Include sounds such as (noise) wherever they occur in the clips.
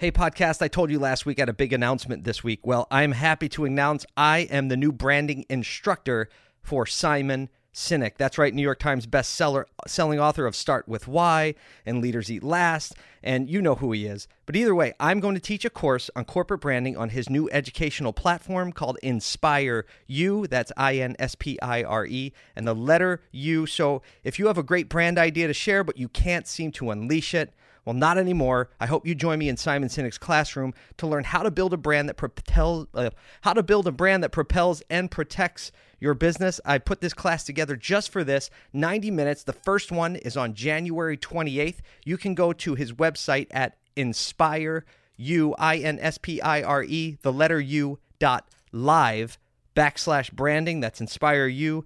Hey, podcast, I told you last week I had a big announcement this week. Well, I'm happy to announce I am the new branding instructor for Simon Sinek. That's right, New York Times bestseller selling author of Start with Why and Leaders Eat Last, and you know who he is. But either way, I'm going to teach a course on corporate branding on his new educational platform called Inspire You. That's I N S P I R E and the letter U. So if you have a great brand idea to share but you can't seem to unleash it, well, not anymore. I hope you join me in Simon Sinek's classroom to learn how to build a brand that propels, uh, how to build a brand that propels and protects your business. I put this class together just for this 90 minutes. The first one is on January 28th. You can go to his website at inspire u i n s p i r e the letter u dot live backslash branding. That's inspire you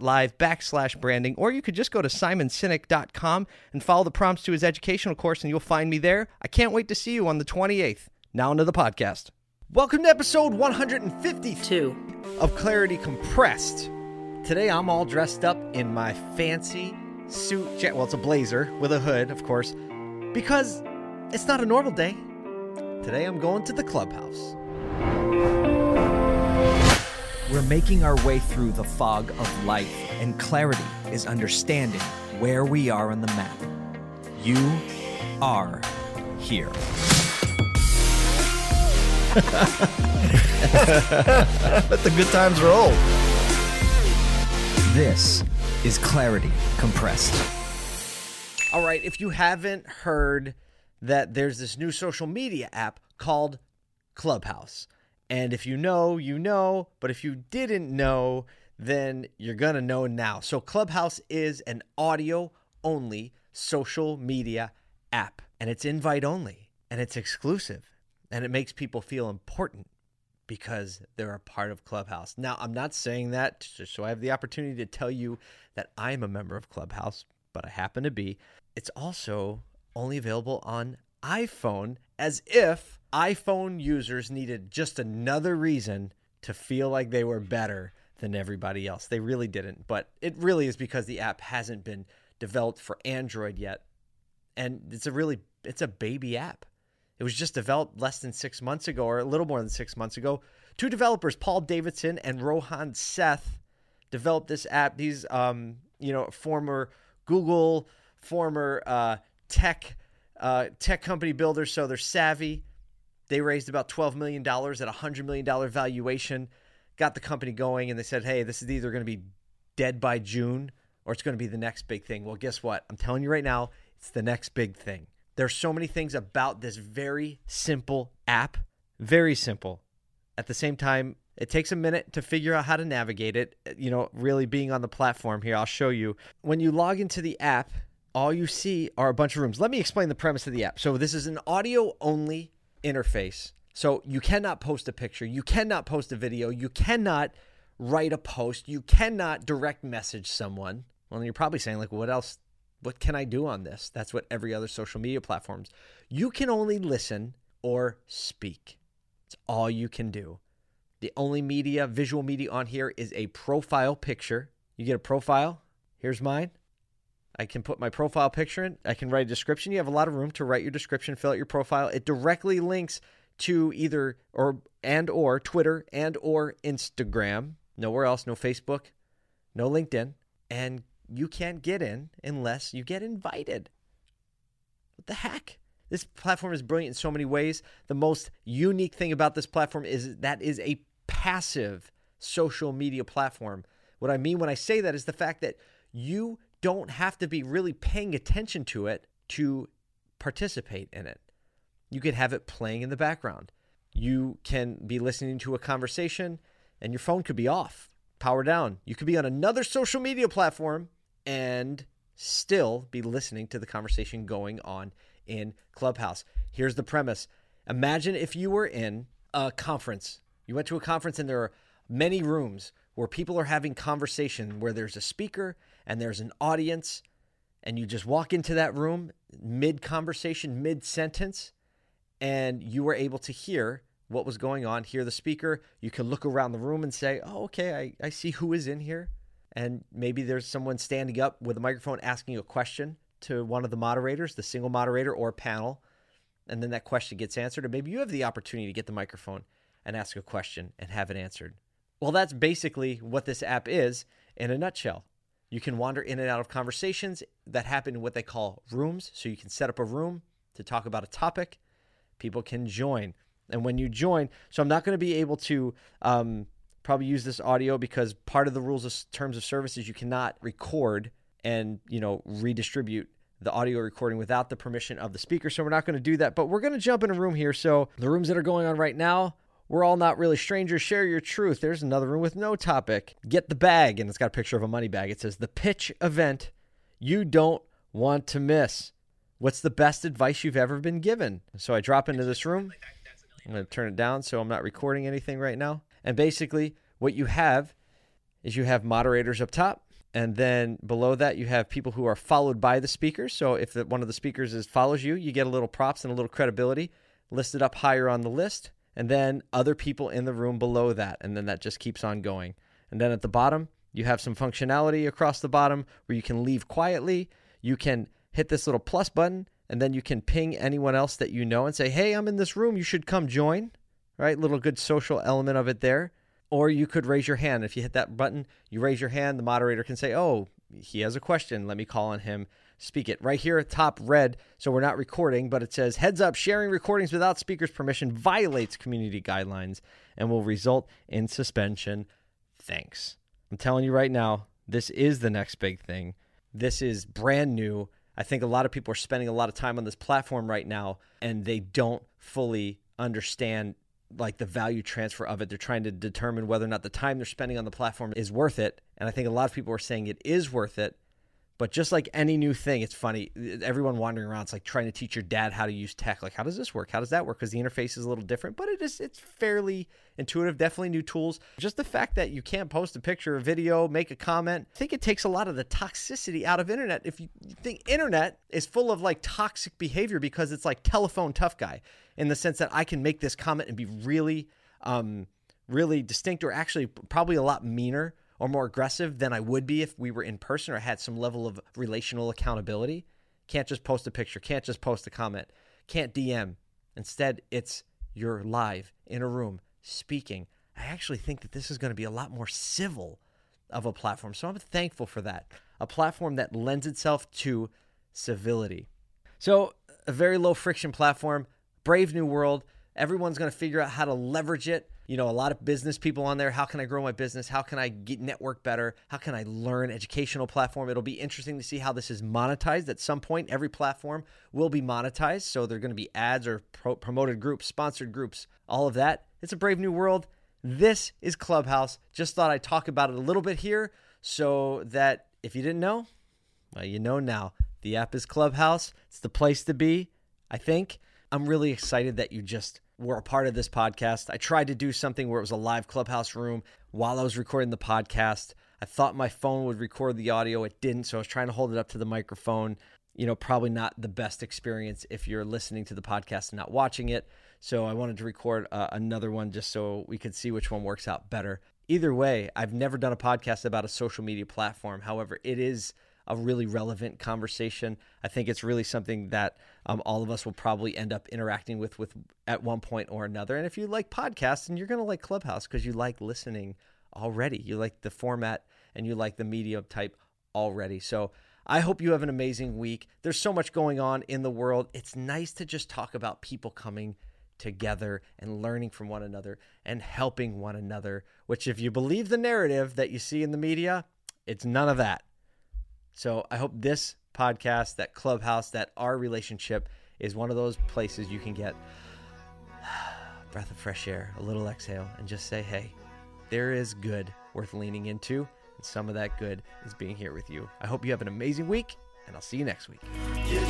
live backslash branding, or you could just go to simonsinek.com and follow the prompts to his educational course, and you'll find me there. I can't wait to see you on the 28th. Now into the podcast. Welcome to episode 152 of Clarity Compressed. Today I'm all dressed up in my fancy suit. Well, it's a blazer with a hood, of course, because it's not a normal day. Today I'm going to the clubhouse. We're making our way through the fog of life, and clarity is understanding where we are on the map. You are here. Let the good times roll. This is Clarity Compressed. All right, if you haven't heard that there's this new social media app called Clubhouse. And if you know, you know. But if you didn't know, then you're going to know now. So, Clubhouse is an audio only social media app, and it's invite only, and it's exclusive, and it makes people feel important because they're a part of Clubhouse. Now, I'm not saying that so I have the opportunity to tell you that I'm a member of Clubhouse, but I happen to be. It's also only available on iPhone as if iPhone users needed just another reason to feel like they were better than everybody else. They really didn't, but it really is because the app hasn't been developed for Android yet. And it's a really it's a baby app. It was just developed less than 6 months ago or a little more than 6 months ago. Two developers, Paul Davison and Rohan Seth, developed this app. These um, you know, former Google, former uh, tech uh, tech company builders, so they're savvy. They raised about $12 million at a $100 million valuation, got the company going, and they said, hey, this is either going to be dead by June or it's going to be the next big thing. Well, guess what? I'm telling you right now, it's the next big thing. There's so many things about this very simple app, very simple. At the same time, it takes a minute to figure out how to navigate it. You know, really being on the platform here, I'll show you. When you log into the app, all you see are a bunch of rooms. Let me explain the premise of the app. So, this is an audio only interface. So you cannot post a picture, you cannot post a video, you cannot write a post, you cannot direct message someone. Well, you're probably saying like, what else? What can I do on this? That's what every other social media platforms. You can only listen or speak. It's all you can do. The only media, visual media on here is a profile picture. You get a profile. Here's mine. I can put my profile picture in. I can write a description. You have a lot of room to write your description, fill out your profile. It directly links to either or and or Twitter and or Instagram. Nowhere else, no Facebook, no LinkedIn, and you can't get in unless you get invited. What the heck? This platform is brilliant in so many ways. The most unique thing about this platform is that is a passive social media platform. What I mean when I say that is the fact that you don't have to be really paying attention to it to participate in it. You could have it playing in the background. You can be listening to a conversation and your phone could be off, power down. You could be on another social media platform and still be listening to the conversation going on in Clubhouse. Here's the premise Imagine if you were in a conference. You went to a conference and there are many rooms where people are having conversation where there's a speaker and there's an audience and you just walk into that room mid conversation, mid sentence, and you were able to hear what was going on, hear the speaker. You can look around the room and say, oh, okay, I, I see who is in here. And maybe there's someone standing up with a microphone asking a question to one of the moderators, the single moderator or panel. and then that question gets answered, or maybe you have the opportunity to get the microphone and ask a question and have it answered. Well, that's basically what this app is in a nutshell. You can wander in and out of conversations that happen in what they call rooms. So you can set up a room to talk about a topic. People can join. And when you join, so I'm not going to be able to um, probably use this audio because part of the rules of terms of service is you cannot record and you know redistribute the audio recording without the permission of the speaker. So we're not going to do that, but we're going to jump in a room here. So the rooms that are going on right now, we're all not really strangers. Share your truth. There's another room with no topic. Get the bag, and it's got a picture of a money bag. It says the pitch event you don't want to miss. What's the best advice you've ever been given? So I drop into this room. I'm going to turn it down so I'm not recording anything right now. And basically, what you have is you have moderators up top and then below that you have people who are followed by the speakers so if the, one of the speakers is follows you you get a little props and a little credibility listed up higher on the list and then other people in the room below that and then that just keeps on going and then at the bottom you have some functionality across the bottom where you can leave quietly you can hit this little plus button and then you can ping anyone else that you know and say hey i'm in this room you should come join right little good social element of it there or you could raise your hand. If you hit that button, you raise your hand, the moderator can say, Oh, he has a question. Let me call on him. Speak it. Right here top red, so we're not recording, but it says, Heads up, sharing recordings without speaker's permission violates community guidelines and will result in suspension. Thanks. I'm telling you right now, this is the next big thing. This is brand new. I think a lot of people are spending a lot of time on this platform right now and they don't fully understand like the value transfer of it. They're trying to determine whether or not the time they're spending on the platform is worth it. And I think a lot of people are saying it is worth it. But just like any new thing, it's funny. Everyone wandering around, it's like trying to teach your dad how to use tech. Like, how does this work? How does that work? Because the interface is a little different, but it is it's fairly intuitive. Definitely new tools. Just the fact that you can't post a picture, a video, make a comment. I think it takes a lot of the toxicity out of internet. If you think internet is full of like toxic behavior because it's like telephone tough guy in the sense that I can make this comment and be really, um, really distinct, or actually probably a lot meaner or more aggressive than I would be if we were in person or had some level of relational accountability. Can't just post a picture, can't just post a comment, can't DM. Instead, it's you're live in a room speaking. I actually think that this is going to be a lot more civil of a platform. So I'm thankful for that. A platform that lends itself to civility. So, a very low friction platform, brave new world. Everyone's going to figure out how to leverage it you know a lot of business people on there how can i grow my business? How can i get network better? How can i learn educational platform? It'll be interesting to see how this is monetized. At some point every platform will be monetized so there're going to be ads or pro- promoted groups sponsored groups all of that. It's a brave new world. This is clubhouse. Just thought i'd talk about it a little bit here so that if you didn't know well you know now. The app is clubhouse. It's the place to be i think. I'm really excited that you just were a part of this podcast. I tried to do something where it was a live clubhouse room while I was recording the podcast. I thought my phone would record the audio. It didn't, so I was trying to hold it up to the microphone. You know, probably not the best experience if you're listening to the podcast and not watching it. So I wanted to record uh, another one just so we could see which one works out better. Either way, I've never done a podcast about a social media platform. However, it is a really relevant conversation. I think it's really something that um, all of us will probably end up interacting with with at one point or another. And if you like podcasts, and you're going to like Clubhouse because you like listening already, you like the format and you like the media type already. So I hope you have an amazing week. There's so much going on in the world. It's nice to just talk about people coming together and learning from one another and helping one another, which, if you believe the narrative that you see in the media, it's none of that. So I hope this podcast, that clubhouse, that our relationship is one of those places you can get (sighs) breath of fresh air, a little exhale, and just say, hey, there is good worth leaning into. And some of that good is being here with you. I hope you have an amazing week, and I'll see you next week. You